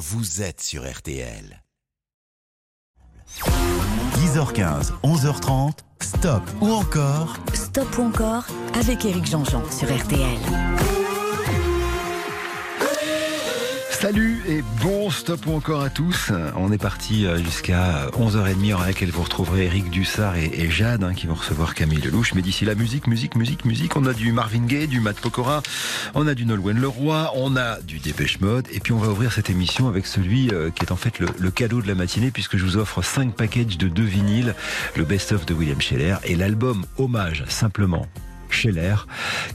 vous êtes sur RTL. 10h15, 11h30, stop ou encore Stop ou encore avec Eric Jean-Jean sur RTL. Salut et bon stop encore à tous. On est parti euh, jusqu'à 11h30 en laquelle vous retrouverez Eric Dussard et, Jade hein, qui vont recevoir Camille Lelouch. Mais d'ici la musique, musique, musique, musique, on a du Marvin Gaye, du Matt Pokora, on a du Nolwenn Leroy, on a du Dépêche Mode. Et puis on va ouvrir cette émission avec celui euh, qui est en fait le, le cadeau de la matinée puisque je vous offre 5 packages de deux vinyles, le best-of de William Scheller et l'album Hommage simplement Scheller,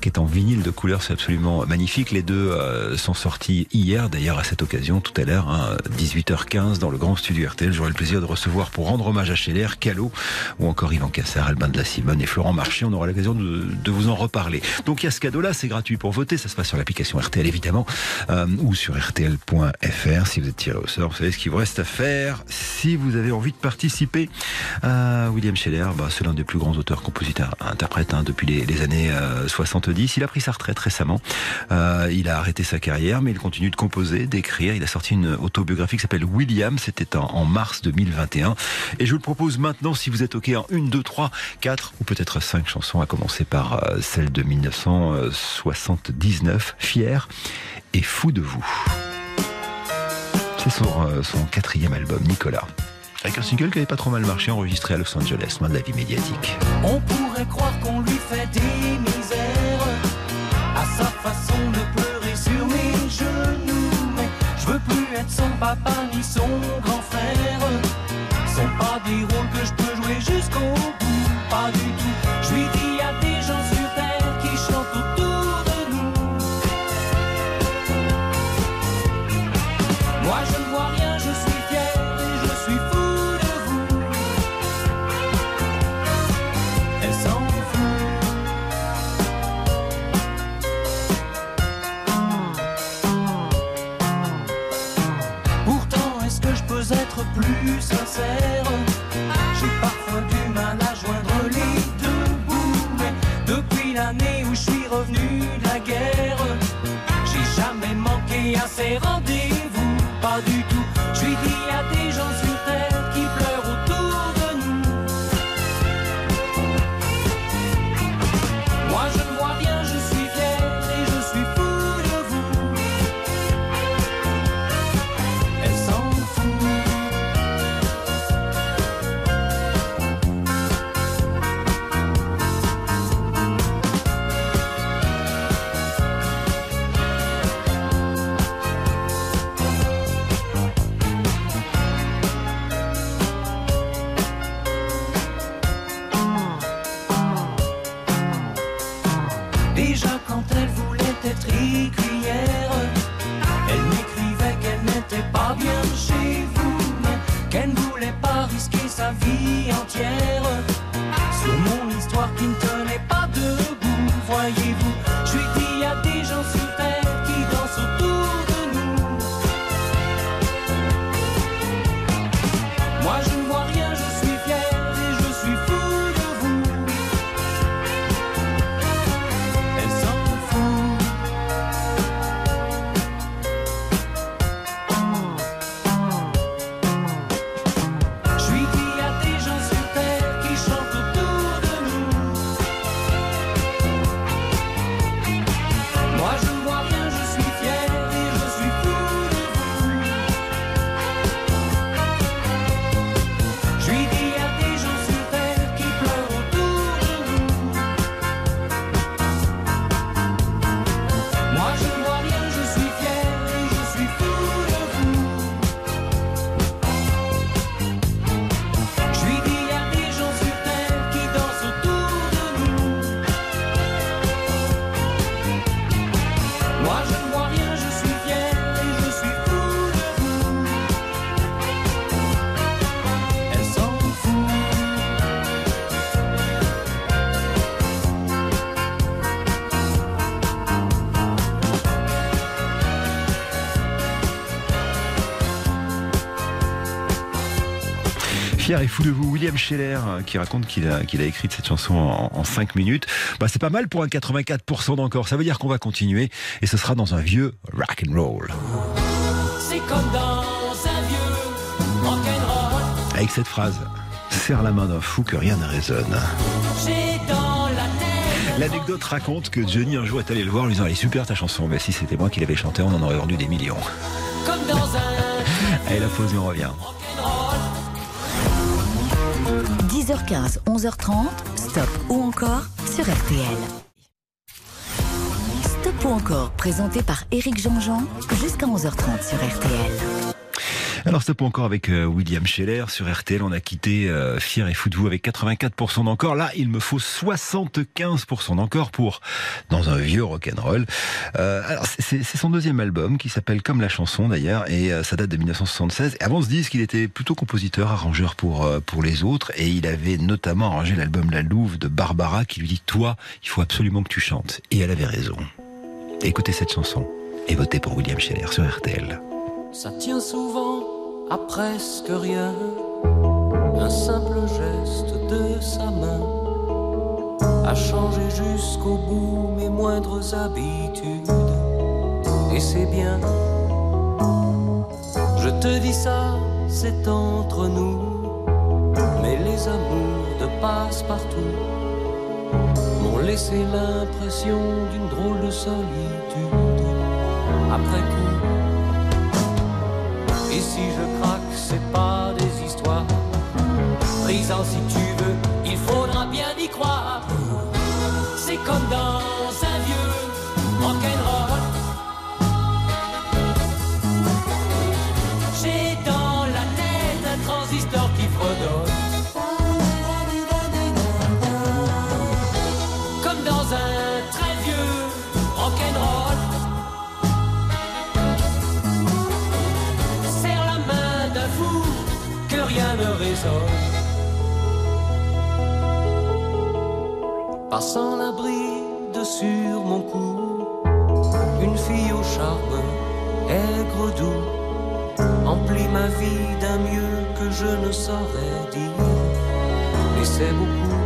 qui est en vinyle de couleur, c'est absolument magnifique. Les deux euh, sont sortis hier, d'ailleurs à cette occasion, tout à l'heure, hein, 18h15 dans le grand studio RTL. J'aurai le plaisir de recevoir pour rendre hommage à Scheller, Calo, ou encore Yvan Cassar, Albin de la Simone et Florent Marché. On aura l'occasion de, vous en reparler. Donc il y a ce cadeau-là, c'est gratuit pour voter. Ça se passe sur l'application RTL évidemment, euh, ou sur RTL.fr. Si vous êtes tiré au sort, vous savez ce qu'il vous reste à faire. Si vous avez envie de participer à William Scheller, bah, c'est l'un des plus grands auteurs, compositeurs, interprètes hein, depuis les, les années 70. Il a pris sa retraite récemment. Euh, il a arrêté sa carrière, mais il continue de composer, d'écrire. Il a sorti une autobiographie qui s'appelle William. C'était en, mars 2021. Et je vous le propose maintenant, si vous êtes OK, en une, deux, trois, quatre ou peut-être cinq chansons, à commencer par euh, celle de 1979, Fier et fou de vous. C'est euh, son quatrième album, Nicolas avec un single qui n'avait pas trop mal marché, enregistré à Los Angeles, loin de la vie médiatique. On pourrait croire qu'on lui fait des misères, à sa façon de pleurer sur mes genoux. Mais je veux plus être son papa ni son grand frère. Ce sont pas des rôles que je peux jouer jusqu'au bout, pas du tout. J'ai jamais manqué à ces rendez-vous. Elle m'écrivait qu'elle n'était pas bien chez vous, qu'elle ne voulait pas risquer sa vie entière. Sur mon histoire qui ne tenait pas Fier et fou de vous, William Scheller, euh, qui raconte qu'il a, qu'il a écrit cette chanson en, 5 minutes. Bah, c'est pas mal pour un 84% d'encore. Ça veut dire qu'on va continuer et ce sera dans un vieux rock and roll. C'est comme dans un vieux rock'n'roll. Avec cette phrase, serre la main d'un fou que rien ne résonne. L'anecdote raconte que Johnny un jour est allé le voir en lui disant Elle est super ta chanson, mais si c'était moi qui l'avais chanté, on en aurait vendu des millions. Comme dans un Allez, la pause et on revient. 10h15, 11h30, Stop ou encore sur RTL. Stop ou encore, présenté par Éric Jean-Jean, jusqu'à 11h30 sur RTL. Alors stop encore avec euh, William Scheller sur RTL. On a quitté euh, Fier et Fou de vous avec 84% d'encore. Là, il me faut 75% d'encore pour dans un vieux rock'n'roll. Euh, alors c'est son deuxième album qui s'appelle Comme la chanson d'ailleurs et ça date de 1976. Et avant ce disque, il était plutôt compositeur, arrangeur pour pour les autres et il avait notamment arrangé l'album La Louve de Barbara qui lui dit toi, il faut absolument que tu chantes. Et elle avait raison. Écoutez cette chanson et votez pour William Scheller sur RTL. Ça tient souvent à presque rien, un simple geste de sa main a changé jusqu'au bout mes moindres habitudes. Et c'est bien, je te dis ça, c'est entre nous, mais les amours de passe-partout m'ont laissé l'impression d'une drôle de solitude après coup. Et si je craque, c'est pas des histoires. Brisant si tu veux, il faudra bien y croire. C'est comme dans un vieux Passant la bride sur mon cou, une fille au charme aigre doux emplit ma vie d'un mieux que je ne saurais dire. Et c'est beaucoup.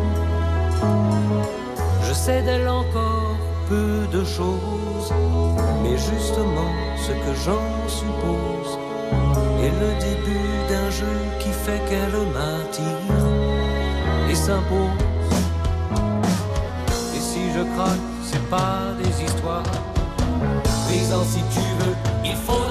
Je sais d'elle encore peu de choses, mais justement ce que j'en suppose est le début d'un jeu qui fait qu'elle m'attire et s'impose. Je craque, c'est pas des histoires. Brisant si tu veux, il faudra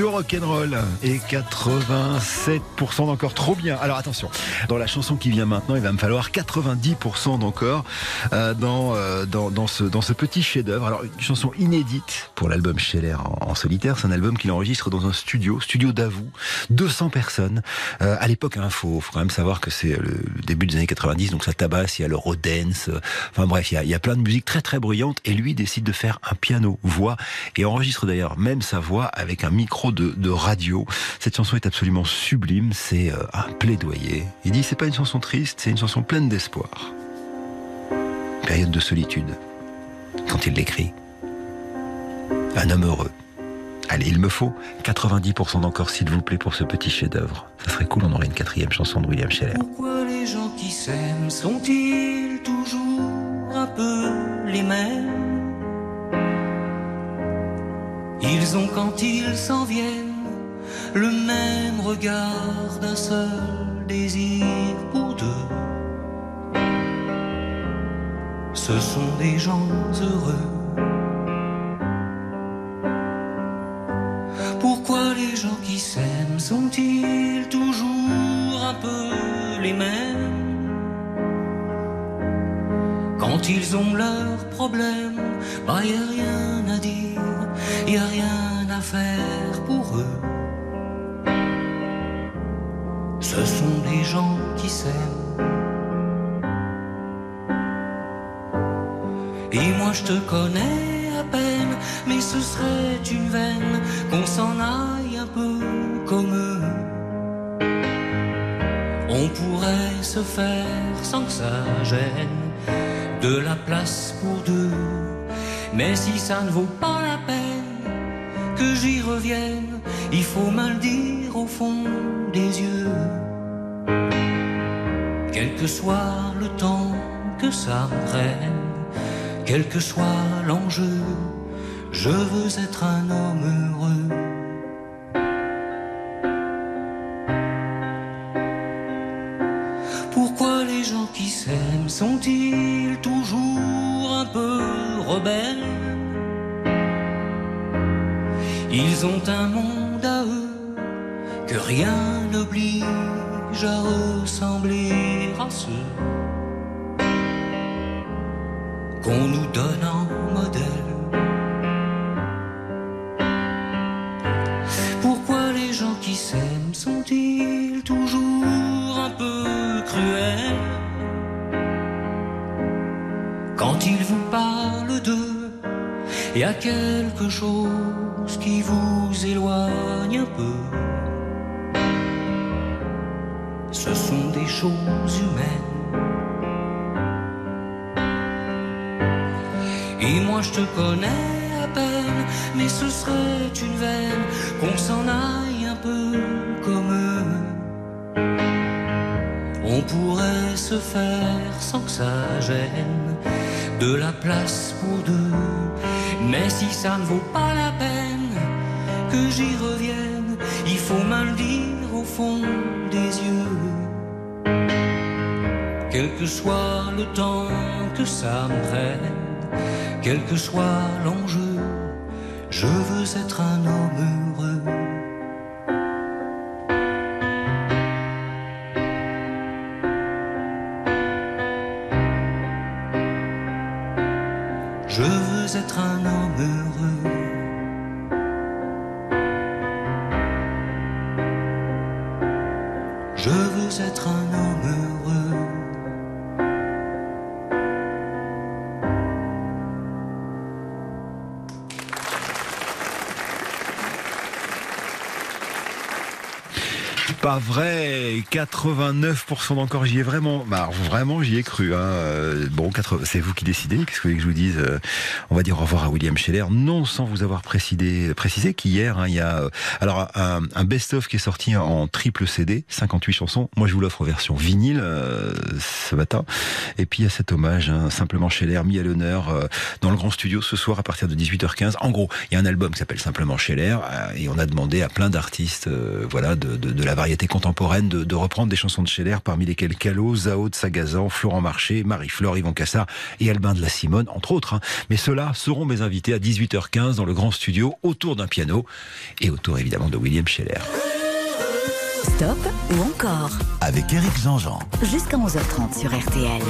vieux rock'n'roll et 87% d'encore trop bien. Alors attention, dans la chanson qui vient maintenant, il va me falloir 90% d'encore euh, dans, euh, dans, dans, ce, dans ce petit chef-d'œuvre. Alors une chanson inédite pour l'album Scheller en, solitaire, c'est un album qu'il enregistre dans un studio, studio d'Avou, 200 personnes. Euh, à l'époque, il hein, faut, faut quand même savoir que c'est le, début des années 90, donc ça tabasse, il y a le Rodens, enfin bref, il y, a, il y a plein de musique très très bruyante et lui décide de faire un piano voix et enregistre d'ailleurs même sa voix avec un micro de, radio. Cette chanson est absolument sublime, c'est euh, un plaidoyer. Il dit c'est pas une chanson triste, c'est une chanson pleine d'espoir. Période de solitude, quand il l'écrit. Un homme heureux. Allez, il me faut 90% d'encore, s'il vous plaît, pour ce petit chef-d'œuvre. Ça serait cool, on aurait une quatrième chanson de William Scheller. Pourquoi les gens qui s'aiment sont-ils toujours un peu les mêmes? Ils ont quand ils s'en viennent le même regard d'un seul désir pour deux. Ce sont des gens heureux. Pourquoi les gens qui s'aiment sont-ils toujours un peu les mêmes? Quand ils ont leurs problèmes, bah y a rien à dire, y a rien à faire pour eux. Ce sont des gens qui s'aiment. Et moi je te connais à peine, mais ce serait une veine qu'on s'en aille un peu comme eux. On pourrait se faire sans que ça gêne de la place pour deux. Mais si ça ne vaut pas la peine que j'y revienne, il faut mal dire au fond des yeux. Quel que soit le temps que ça prenne, quel que soit l'enjeu, je veux être un homme heureux. Pourquoi les gens qui s'aiment sont-ils toujours un peu rebelles? Ils ont un monde à eux que rien n'oblige à ressembler à ceux qu'on nous donne en modèle. Pourquoi les gens qui s'aiment sont-ils toujours un peu cruels? Quand ils vous parlent d'eux, y a quelque chose qui vous éloigne un peu. Ce sont des choses humaines. Et moi je te connais à peine, mais ce serait une veine qu'on s'en aille un peu comme eux. On pourrait se faire sans que ça gêne de la place pour deux. Mais si ça ne vaut pas que j'y revienne, il faut mal dire au fond des yeux. Quel que soit le temps que ça me prenne, quel que soit l'enjeu, je veux être un homme Pas vrai, 89% d'encore, j'y ai vraiment, bah, vraiment j'y ai cru. Hein. Euh, Bon, 80 c'est vous qui décidez, qu'est-ce que vous voulez que je vous dise Euh, On va dire au revoir à William Scheller, non sans vous avoir précisé, précisé qu'hier, hein, il y a euh, alors un, un best-of qui est sorti en triple CD, 58 chansons, moi je vous l'offre en version vinyle euh, ce matin, et puis il y a cet hommage, hein, simplement Scheller, mis à l'honneur euh, dans le grand studio ce soir à partir de 18h15. En gros, il y a un album qui s'appelle simplement Scheller, et on a demandé à plein d'artistes euh, voilà, de, de, de la variété variété contemporaine de, de reprendre des chansons de Scheller, parmi lesquelles Calo, Zao de Sagazan, Florent Marché, Marie-Flore, Yvon Cassard et Albin de la Simone, entre autres. hein. Mais ceux-là seront mes invités à 18h15 dans le grand studio, autour d'un piano et autour évidemment de William Scheller. Stop ou encore Avec Eric Jean-Jean. Jusqu'à 11h30 sur RTL.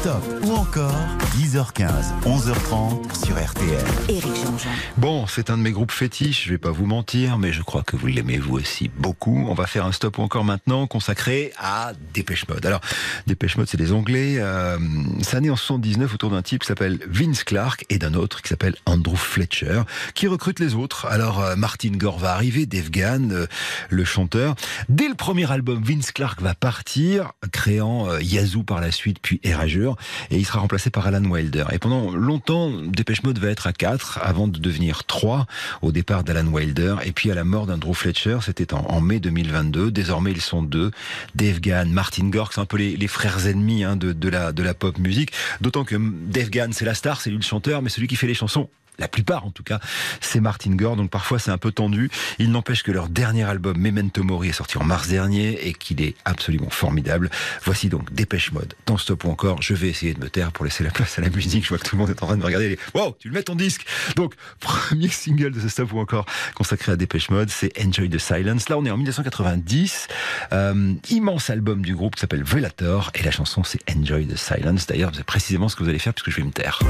Stop ou encore 10h15, 11h30 sur RTL. Éric Jean-Jean. Bon, c'est un de mes groupes fétiches, je vais pas vous mentir, mais je crois que vous l'aimez vous aussi beaucoup. On va faire un stop encore maintenant consacré à Dépêche Mode. Alors, Dépêche Mode, c'est des Anglais. Euh, ça naît en 79 autour d'un type qui s'appelle Vince Clark et d'un autre qui s'appelle Andrew Fletcher, qui recrute les autres. Alors, euh, Martin Gore va arriver, Dave Gann, euh, le chanteur. Dès le premier album, Vince Clark va partir, créant euh, Yazoo par la suite, puis Erasure, et il sera remplacé par Alan Wilder. Et pendant longtemps, Dépêche Mode va être à 4 avant de devenir 3 au départ d'Alan Wilder et puis à la mort d'Andrew Fletcher, c'était en, en mai 2022. Désormais, ils sont deux. Dave Gann, Martin Gore, c'est un peu les, les frères ennemis hein, de, de, la, de la pop musique. D'autant que Dave Gann, c'est la star, c'est lui le chanteur, mais celui qui fait les chansons, la plupart en tout cas, c'est Martin Gore, donc parfois c'est un peu tendu. Il n'empêche que leur dernier album, Memento Mori, est sorti en mars dernier et qu'il est absolument formidable. Voici donc Dépêche Mode, dans Stop ou encore, je vais essayer de me taire pour laisser la place à la musique. Je vois que tout le monde est en train de me regarder. Wow, tu le mets ton disque Donc, premier single de ce Stop ou encore consacré à Dépêche Mode, c'est Enjoy the Silence. Là, on est en 1990. Euh, immense album du groupe qui s'appelle Velator et la chanson c'est Enjoy the Silence. D'ailleurs, c'est précisément ce que vous allez faire puisque je vais me taire.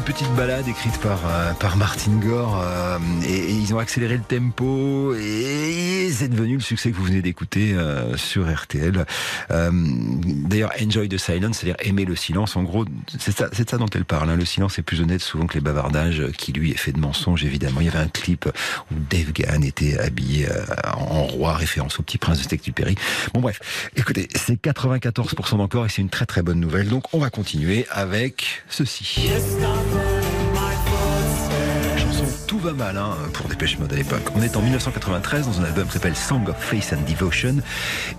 Petite balade écrite par, euh, par Martin Gore euh, et, ils ont accéléré le tempo et c'est devenu le succès que vous venez d'écouter euh, sur RTL. D'ailleurs, Enjoy the Silence, c'est-à-dire aimer le silence. En gros, c'est ça, c'est ça dont elle parle. Hein. Le silence est plus honnête souvent que les bavardages, qui lui est fait de mensonges évidemment. Il y avait un clip où Dave Gann était habillé en roi, référence au petit prince de Perry. Bon bref, écoutez, c'est 94% d'encore et c'est une très très bonne nouvelle. Donc on va continuer avec ceci. Mal hein, pour Dépêche Mode à l'époque. On est en 1993 dans un album qui s'appelle Song of Faith and Devotion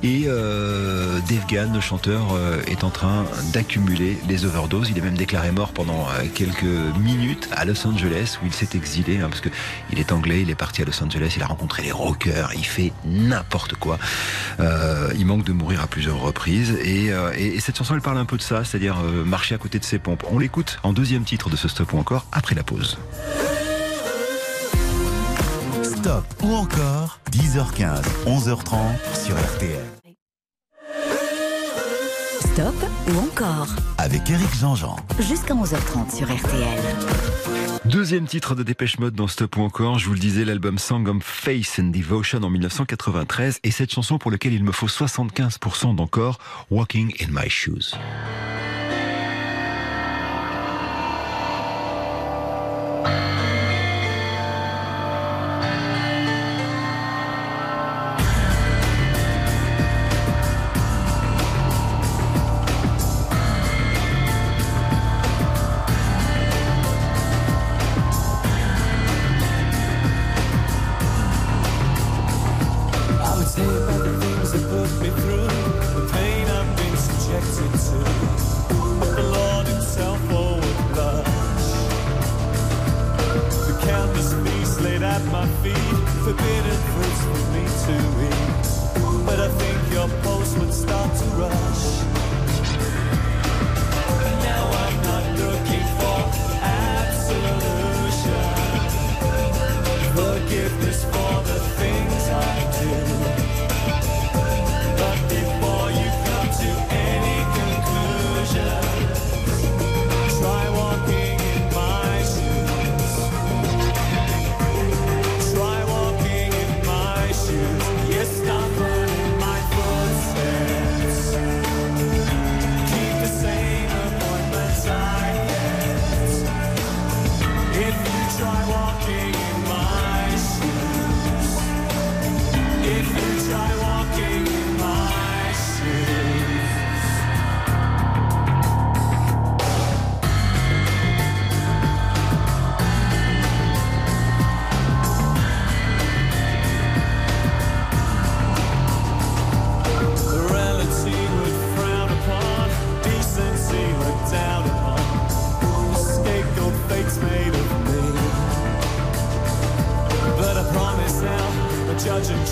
et euh, Dave Gann, le chanteur, euh, est en train d'accumuler les overdoses. Il est même déclaré mort pendant euh, quelques minutes à Los Angeles où il s'est exilé hein, parce que il est anglais, il est parti à Los Angeles, il a rencontré les rockers, il fait n'importe quoi. il manque de mourir à plusieurs reprises et, et, cette chanson elle parle un peu de ça, c'est-à-dire marcher à côté de ses pompes. On l'écoute en deuxième titre de ce stop ou encore après la pause. Stop ou encore 10h15, 11h30 sur RTL. Stop ou encore avec Eric Jean-Jean. Jusqu'à 11h30 sur RTL. Deuxième titre de Dépêche Mode dans Stop ou encore, je vous le disais, l'album Song of Faith and Devotion en 1993 et cette chanson pour laquelle il me faut 75% d'encore, Walking in My Shoes.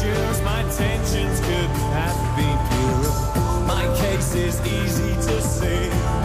issues, my tensions could have been clearer. My case is easy to see.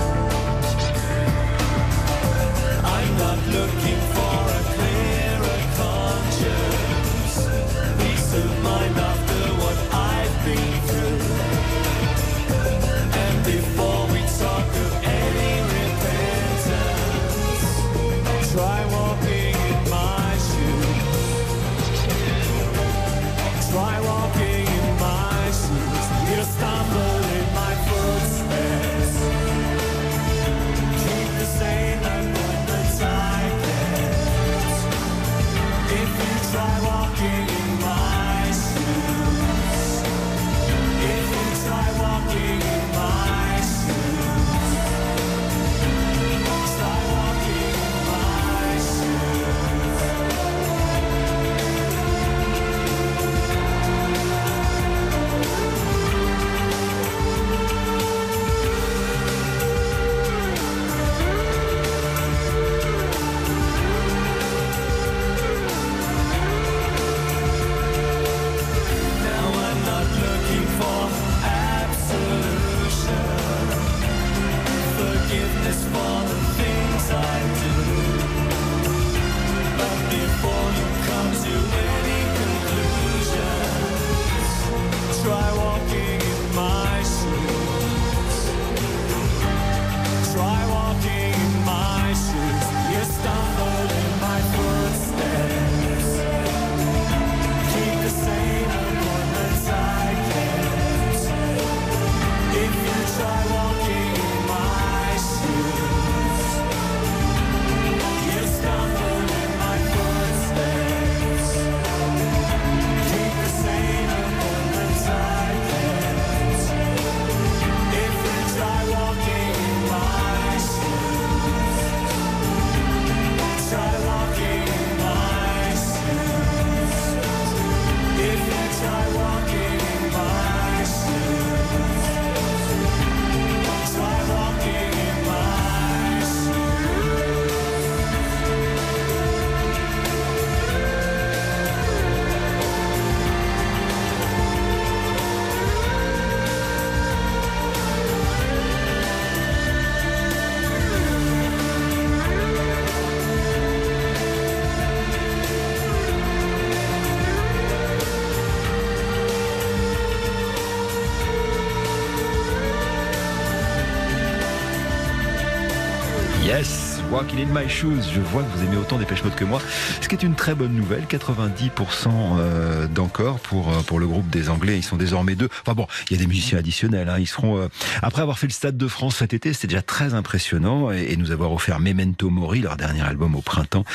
Walk in My Shoes. Je vois que vous aimez autant des Mode que moi, ce qui est une très bonne nouvelle. 90% euh, d'encore pour euh, pour le groupe des Anglais. Ils sont désormais deux. Enfin bon, il y a des musiciens additionnels. Hein. Ils seront euh, après avoir fait le Stade de France cet été, c'était déjà très impressionnant et, nous avoir offert Memento Mori, leur dernier album au printemps.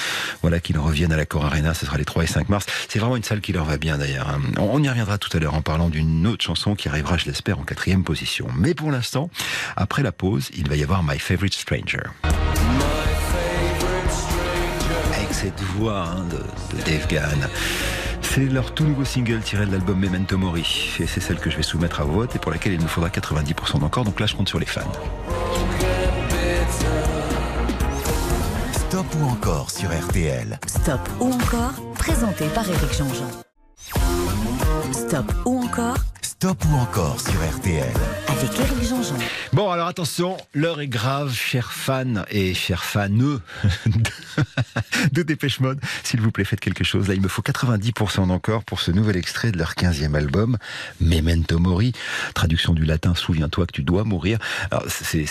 Voilà qu'ils reviennent à la Cor Arena. Ce sera les 3 et 5 mars. C'est vraiment une salle qui leur va bien d'ailleurs. Hein. On y reviendra tout à l'heure en parlant d'une autre chanson qui arrivera, je l'espère, en quatrième position. Mais pour l'instant, après la pause, il va y avoir My Favorite Stranger cette voix hein, de, Dave Gahan. C'est leur tout nouveau single tiré de l'album Memento Mori. Et c'est celle que je vais soumettre à vote et pour laquelle il nous faudra 90% d'encore. Donc là, je compte sur les fans. Stop ou encore sur RTL. Stop ou encore, présenté par Eric Jean-Jean. Stop ou encore Stop ou encore sur RTL. Avec Eric Jean-Jean. Bon, alors attention, l'heure est grave, chers fans et chers faneux de Dépêche Mode. S'il vous plaît, faites quelque chose. Là, il me faut 90% d'encore pour ce nouvel extrait de leur 15e album, Memento Mori. Traduction du latin, souviens-toi que tu dois mourir. C'est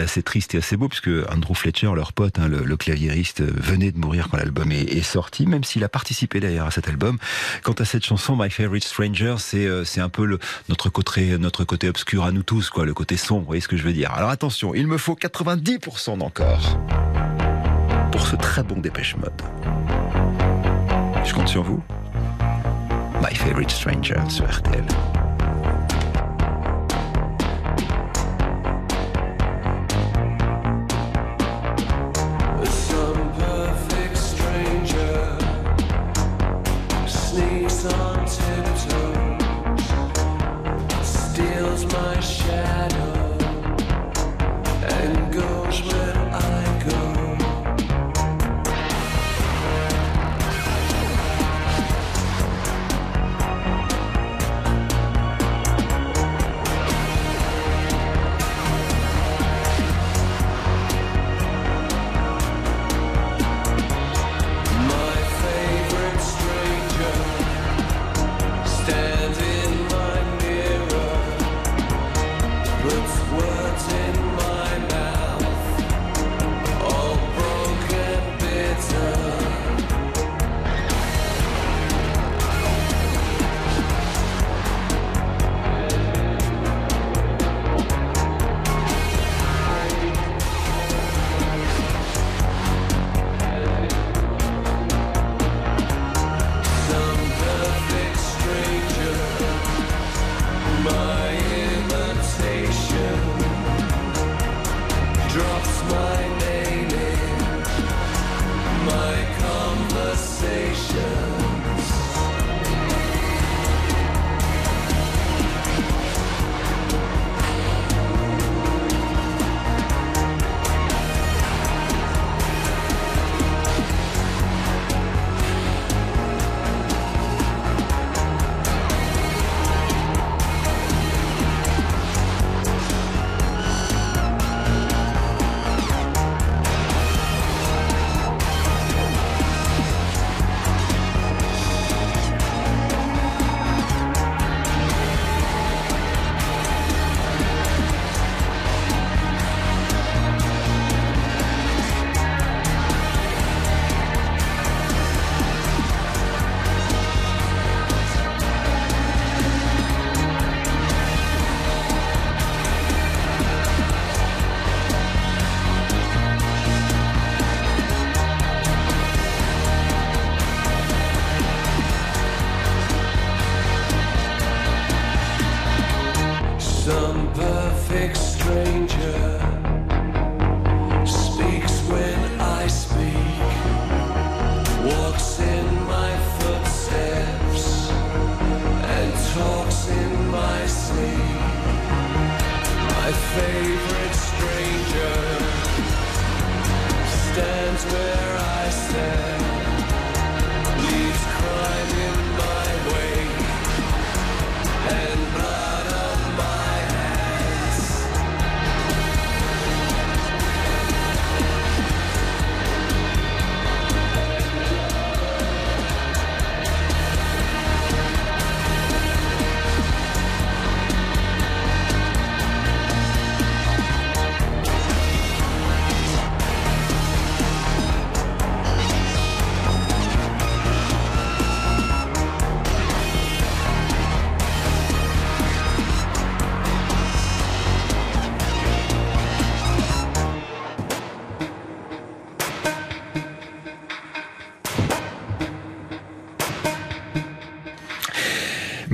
assez triste et assez beau, puisque Andrew Fletcher, leur pote, hein, le, le, claviériste, venait de mourir quand l'album est, est, sorti, même s'il a participé d'ailleurs à cet album. Quant à cette chanson, My Favorite Stranger, c'est un peu notre, côté, notre côté obscur à nous tous, quoi, le côté sombre, vous voyez ce que je veux dire. Alors attention, il me faut 90% d'encore pour ce très bon dépêche mode. Je compte sur vous. My Favorite Stranger sur RTL. my shit.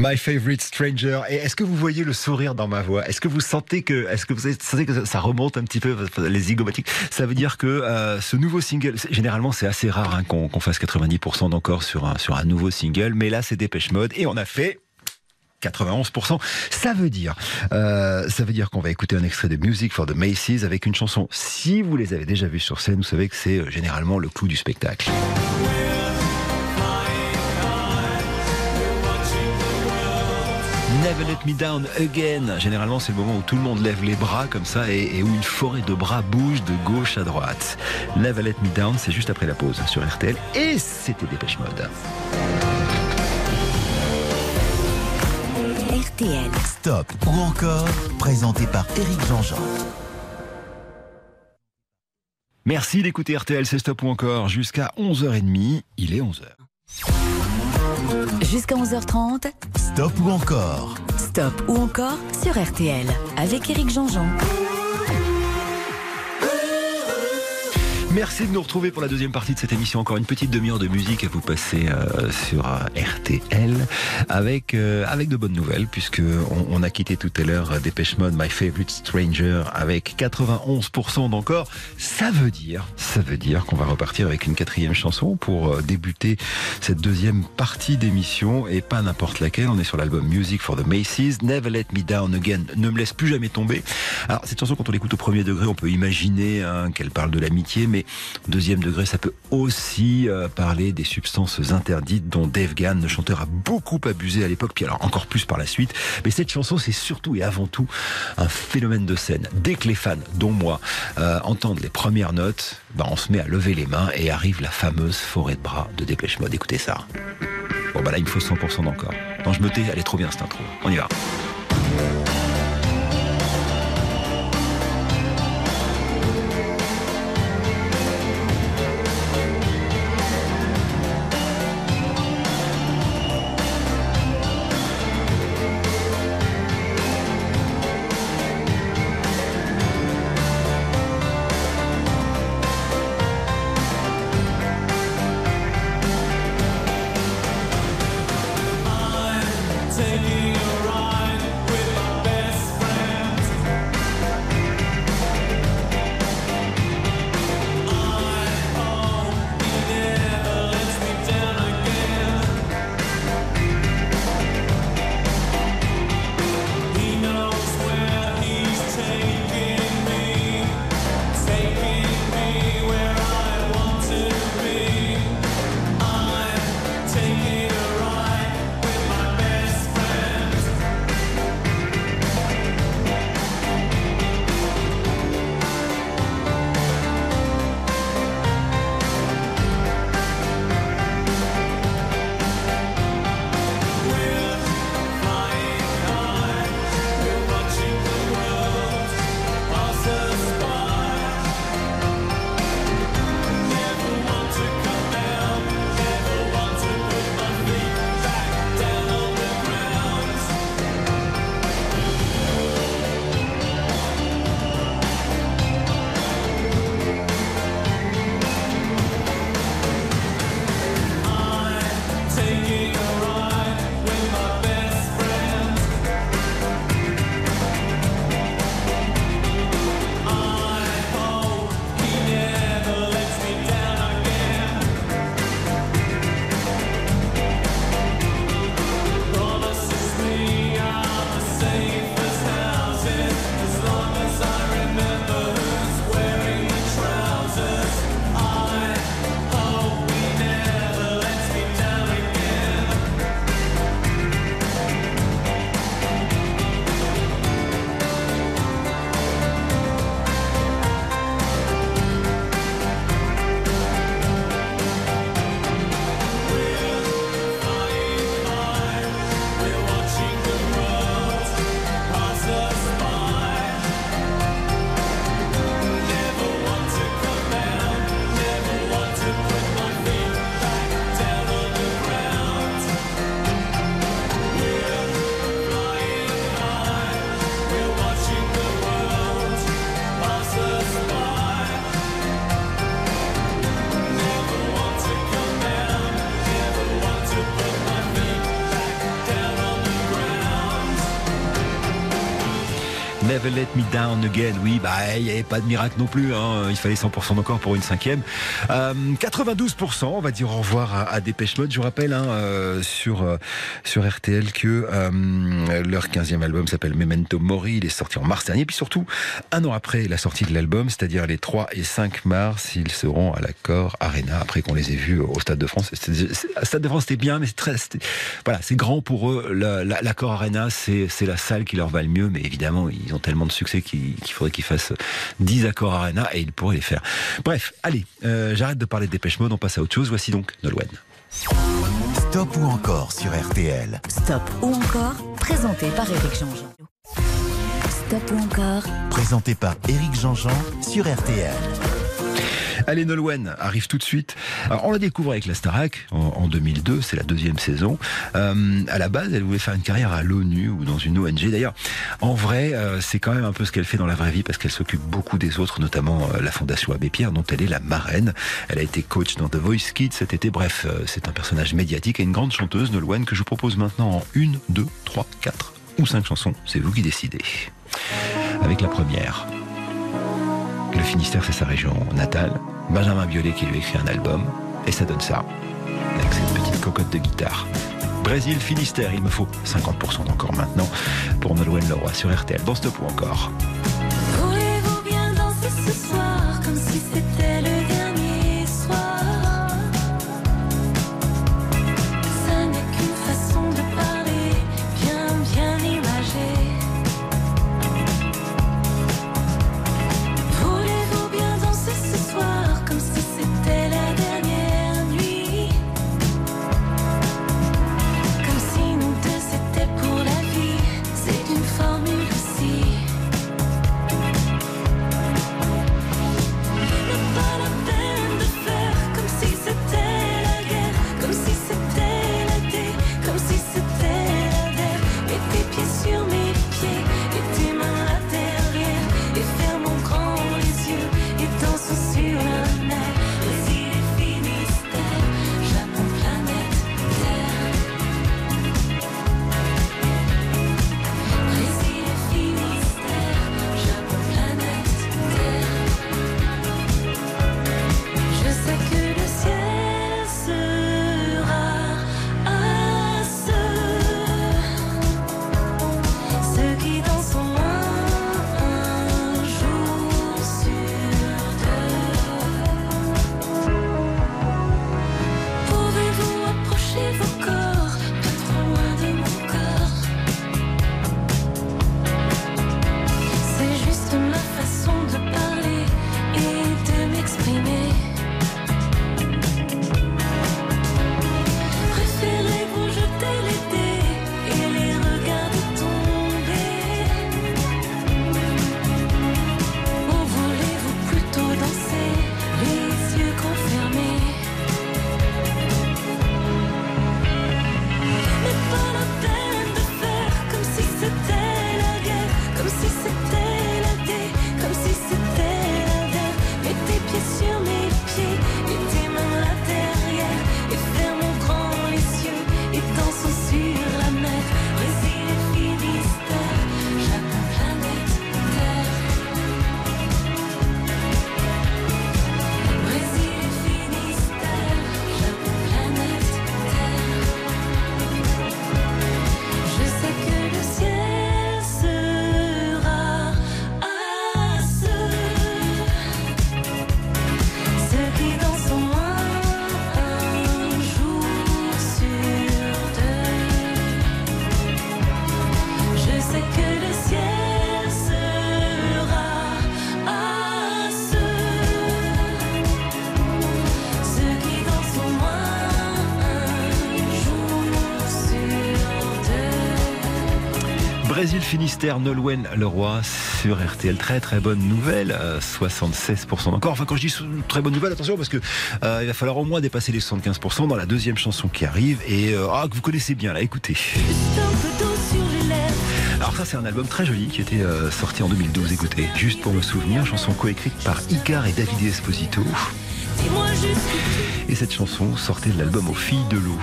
My favorite stranger. Et est-ce que vous voyez le sourire dans ma voix? Est-ce que vous sentez que, est-ce que vous sentez que ça remonte un petit peu les zygomatiques? Ça veut dire que euh, ce nouveau single, généralement c'est assez rare hein, qu'on fasse 90% d'encore sur un nouveau single, mais là c'est Dépêche Mode et on a fait 91%. Ça veut dire, euh, ça veut dire qu'on va écouter un extrait de Music for the Macy's avec une chanson. Si vous les avez déjà vus sur scène, vous savez que c'est euh, généralement le clou du spectacle. Never Let Me Down Again. Généralement, c'est le moment où tout le monde lève les bras comme ça et, où une forêt de bras bouge de gauche à droite. Never Let Me Down, c'est juste après la pause sur RTL et c'était Dépêche Mode. RTL. Stop ou encore, présenté par Eric Jean-Jean. Merci d'écouter RTL, c'est Stop ou encore jusqu'à 11h30. Il est 11h. Jusqu'à 11h30. Stop ou encore Stop ou encore sur RTL avec Eric Jean-Jean. Merci de nous retrouver pour la deuxième partie de cette émission. Encore une petite demi-heure de musique à vous passer euh, sur euh, RTL avec euh, avec de bonnes nouvelles puisque on, a quitté tout à l'heure Dépêche Mode, My Favorite Stranger avec 91% d'encore. Ça veut dire, ça veut dire qu'on va repartir avec une quatrième chanson pour débuter cette deuxième partie d'émission et pas n'importe laquelle. On est sur l'album Music for the Macy's. Never Let Me Down Again. Ne me laisse plus jamais tomber. Alors cette chanson, quand on l'écoute au premier degré, on peut imaginer hein, qu'elle parle de l'amitié, mais Deuxième degré, ça peut aussi euh, parler des substances interdites dont Dave Gann, le chanteur, a beaucoup abusé à l'époque, puis alors encore plus par la suite. Mais cette chanson, c'est surtout et avant tout un phénomène de scène. Dès que les fans, dont moi, euh, entendent les premières notes, ben on se met à lever les mains et arrive la fameuse forêt de bras de Dépêche Mode. Écoutez ça. Bon bah là, il me faut 100% d'encore. Non, je me tais, elle est trop bien cette intro. On y va. Never Let Me Down Again. Oui, bah, il n'y avait pas de miracle non plus. Hein. Il fallait 100% d'encore pour une cinquième. 92%, on va dire au revoir à, à Dépêche Mode. Je vous rappelle hein, sur, sur RTL que leur 15e album s'appelle Memento Mori. Il est sorti en mars dernier. Puis surtout, un an après la sortie de l'album, c'est-à-dire les 3 et 5 mars, ils seront à l'accord Arena après qu'on les ait vus au Stade de France. Stade de France, c'était bien, mais c'est très, voilà, c'est grand pour eux. L'accord Arena, c'est la salle qui leur va le mieux, mais évidemment, ils ont tellement de succès qu'il faudrait qu'ils fassent 10 accords Arena et ils pourraient les faire. Bref, allez, euh, j'arrête de parler de Dépêche Mode, on passe à autre chose. Voici donc Nolwenn. Stop ou encore sur RTL. Stop ou encore, présenté par Eric Jean-Jean. Stop ou encore, présenté par Eric Jean-Jean sur RTL. Allez, Nolwenn arrive tout de suite. Alors, on la découvre avec la Starac en, 2002, c'est la deuxième saison. Euh, à la base, elle voulait faire une carrière à l'ONU ou dans une ONG. D'ailleurs, en vrai, euh, c'est quand même un peu ce qu'elle fait dans la vraie vie parce qu'elle s'occupe beaucoup des autres, notamment euh, la Fondation Abbé Pierre, dont elle est la marraine. Elle a été coach dans The Voice Kids cet été. Bref, c'est un personnage médiatique et une grande chanteuse, Nolwenn, que je vous propose maintenant en une, deux, trois, quatre ou cinq chansons. C'est vous qui décidez. Avec la première. Le Finistère, c'est sa région natale. Benjamin Biolay qui lui écrit un album. Et ça donne ça. Avec cette petite cocotte de guitare. Brésil, Finistère, il me faut 50% d'encore maintenant pour Nolwenn Leroy sur RTL. Dans Stop ou encore. Finistère, Nolwenn Leroy sur RTL. Très très bonne nouvelle, 76% encore. Enfin quand je dis très bonne nouvelle, attention parce que euh, il va falloir au moins dépasser les 75% dans la deuxième chanson qui arrive et euh, ah, que vous connaissez bien là, écoutez. Alors ça c'est un album très joli qui était euh, sorti en 2012, écoutez, juste pour me souvenir, chanson coécrite par Icar et David Esposito. Et cette chanson sortait de l'album Aux filles de l'eau.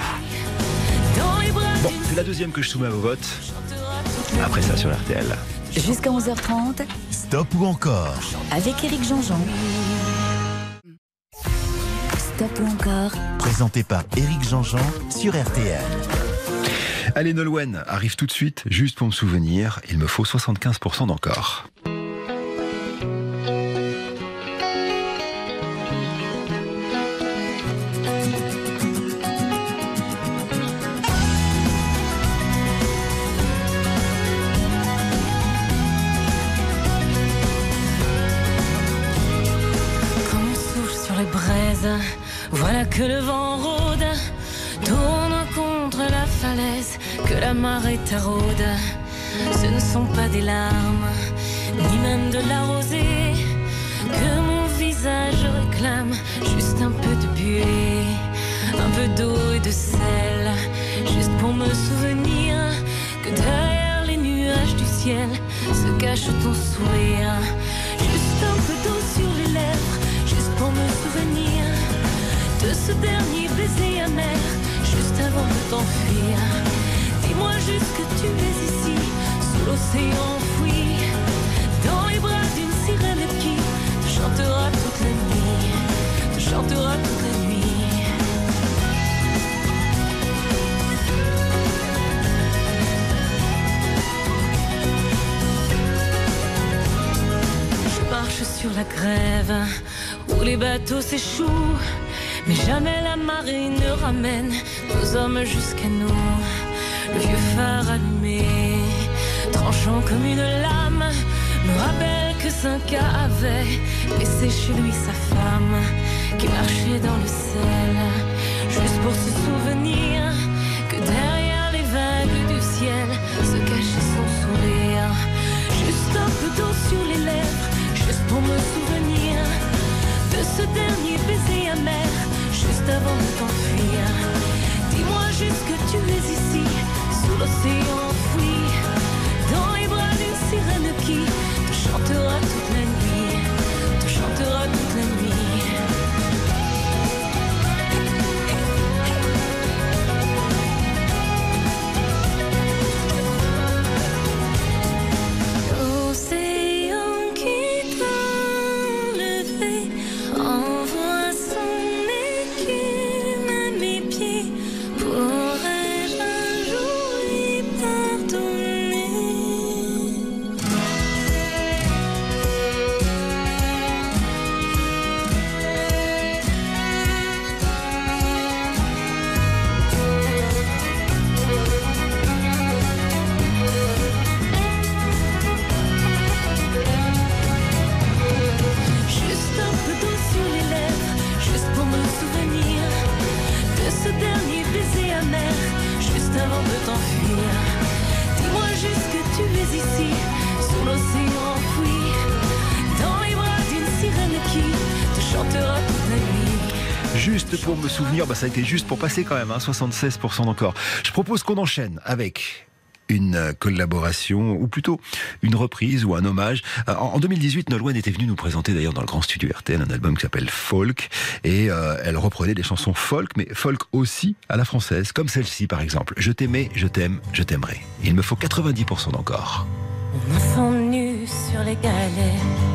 Bon, c'est la deuxième que je soumets à vos votes. Après ça sur RTL. Jusqu'à 11h30, Stop ou encore avec Éric Jean-Jean. Stop ou encore Présenté par Éric Jean-Jean sur RTL. Allez, Nolwenn arrive tout de suite, juste pour me souvenir. Il me faut 75% d'encore. Que le vent rôde, tourne contre la falaise, que la marée taraude. Ce ne sont pas des larmes, ni même de la rosée, que mon visage réclame, juste un peu de buée, un peu d'eau et de sel, juste pour me souvenir que derrière les nuages du ciel se cache ton sourire. Juste un peu d'eau sur les lèvres, juste pour me souvenir de ce dernier baiser amer, juste avant de t'enfuir. Dis-moi juste que tu es ici, sous l'océan enfoui, dans les bras d'une sirène qui te chantera toute la nuit, te chantera toute la nuit. Je marche sur la grève où les bateaux s'échouent, mais jamais la marée ne ramène nos hommes jusqu'à nous. Le vieux phare allumé, tranchant comme une lame, me rappelle que Cinqa avait laissé chez lui sa femme qui marchait dans le sel, juste pour se souvenir que derrière les vagues du ciel se cachait son sourire. Juste un peu d'eau sur les lèvres, juste pour me souvenir de ce dernier baiser amer, juste avant de t'enfuir. Dis-moi juste que tu es ici, sous l'océan enfoui, dans les bras d'une sirène qui te chantera toute la nuit, te chantera toute la nuit. Souvenir, bah ça a été juste pour passer quand même, hein, 76% d'encore. Je propose qu'on enchaîne avec une collaboration, ou plutôt une reprise ou un hommage. Euh, En en 2018, Nolwenn était venue nous présenter d'ailleurs dans le grand studio RTL un album qui s'appelle Folk, et euh, elle reprenait des chansons folk, mais folk aussi à la française, comme celle-ci par exemple. Je t'aimais, je t'aime, je t'aimerai. Il me faut 90% d'encore. Nu sur les galets.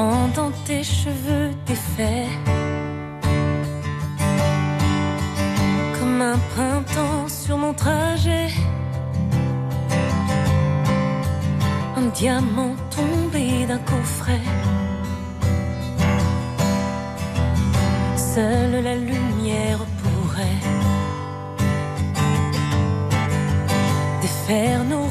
Dans tes cheveux défaits. Comme un printemps sur mon trajet. Un diamant tombé d'un coffret. Seule la lumière pourrait défaire nos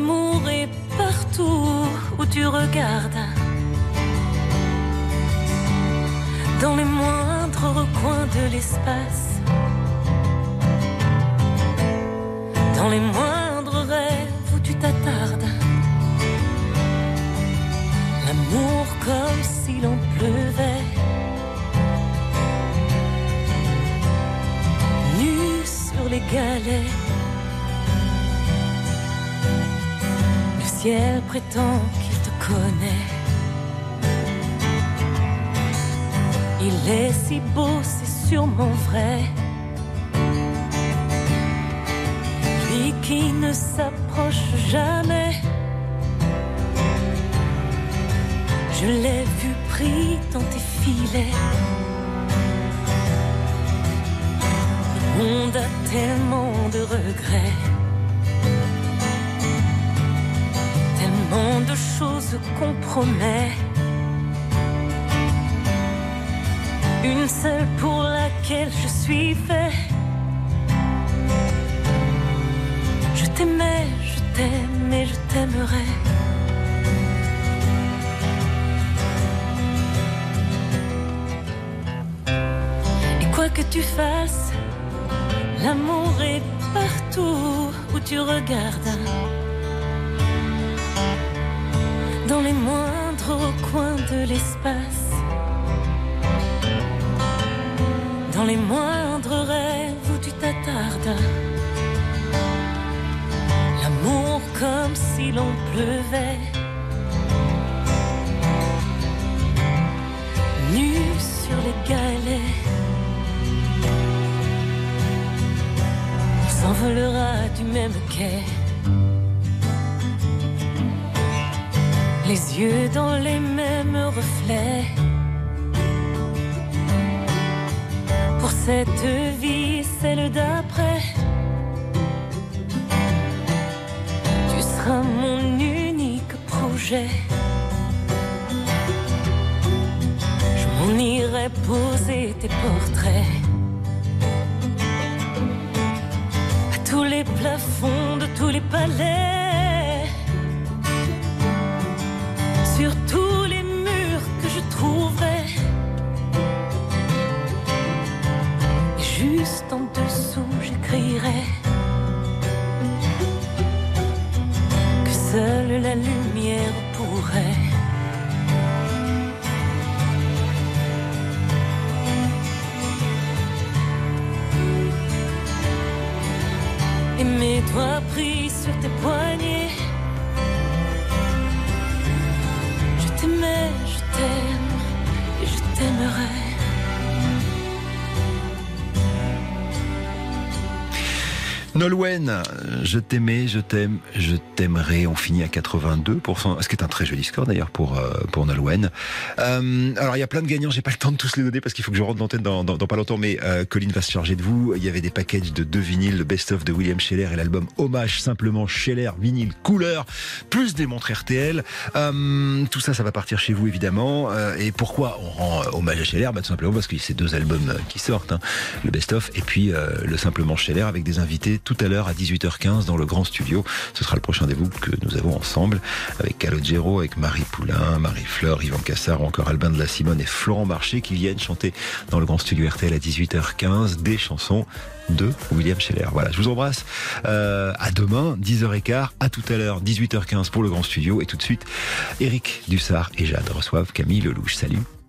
L'amour est partout où tu regardes. Dans les moindres recoins de l'espace. Dans les moindres rêves où tu t'attardes. L'amour comme s'il en pleuvait. Nu sur les galets ciel prétend qu'il te connaît. Il est si beau, c'est sûrement vrai. Lui qui ne s'approche jamais. Je l'ai vu pris dans tes filets. Le monde a tellement de regrets. De choses qu'on promet. Une seule pour laquelle je suis fait. Je t'aimais, je t'aime et je t'aimerai. Et quoi que tu fasses, l'amour est partout où tu regardes. Dans les moindres coins de l'espace. Dans les moindres rêves où tu t'attardes. L'amour comme si l'on pleuvait. Nu sur les galets. On s'envolera du même quai. Les yeux dans les mêmes reflets. Pour cette vie, celle d'après. Tu seras mon unique projet. Je m'en irai poser tes portraits. À tous les plafonds de tous les palais. Sur tous les murs que je trouverai. Et juste en dessous, j'écrirai que seule la lumière Nolwenn, je t'aimais, je t'aime, je t'aimerai. On finit à 82%, ce qui est un très joli score d'ailleurs pour euh, pour Nolwenn. Euh, alors il y a plein de gagnants, j'ai pas le temps de tous les donner parce qu'il faut que je rentre l'antenne dans, dans, dans pas longtemps, mais euh, Colline va se charger de vous. Il y avait des packages de deux vinyles, le best-of de William Scheller et l'album Hommage simplement Scheller, vinyle couleur, plus des montres RTL. Euh, tout ça, ça va partir chez vous évidemment. Euh, et pourquoi on rend hommage à Scheller? Bah, Tout simplement parce que c'est deux albums qui sortent, hein. le best-of et puis le simplement Scheller avec des invités tout à l'heure à 18h15 dans le grand studio. Ce sera le prochain rendez-vous que nous avons ensemble avec Calogero, avec Marie Poulain, Marie-Fleur, Yvan Cassard, encore Albin de la Simone et Florent Marché qui viennent chanter dans le grand studio RTL à 18h15 des chansons de William Scheller. Voilà, je vous embrasse. Euh, à demain, 10h15. À tout à l'heure, 18h15 pour le grand studio. Et tout de suite, Eric Dussard et Jade reçoivent Camille Lelouch. Salut.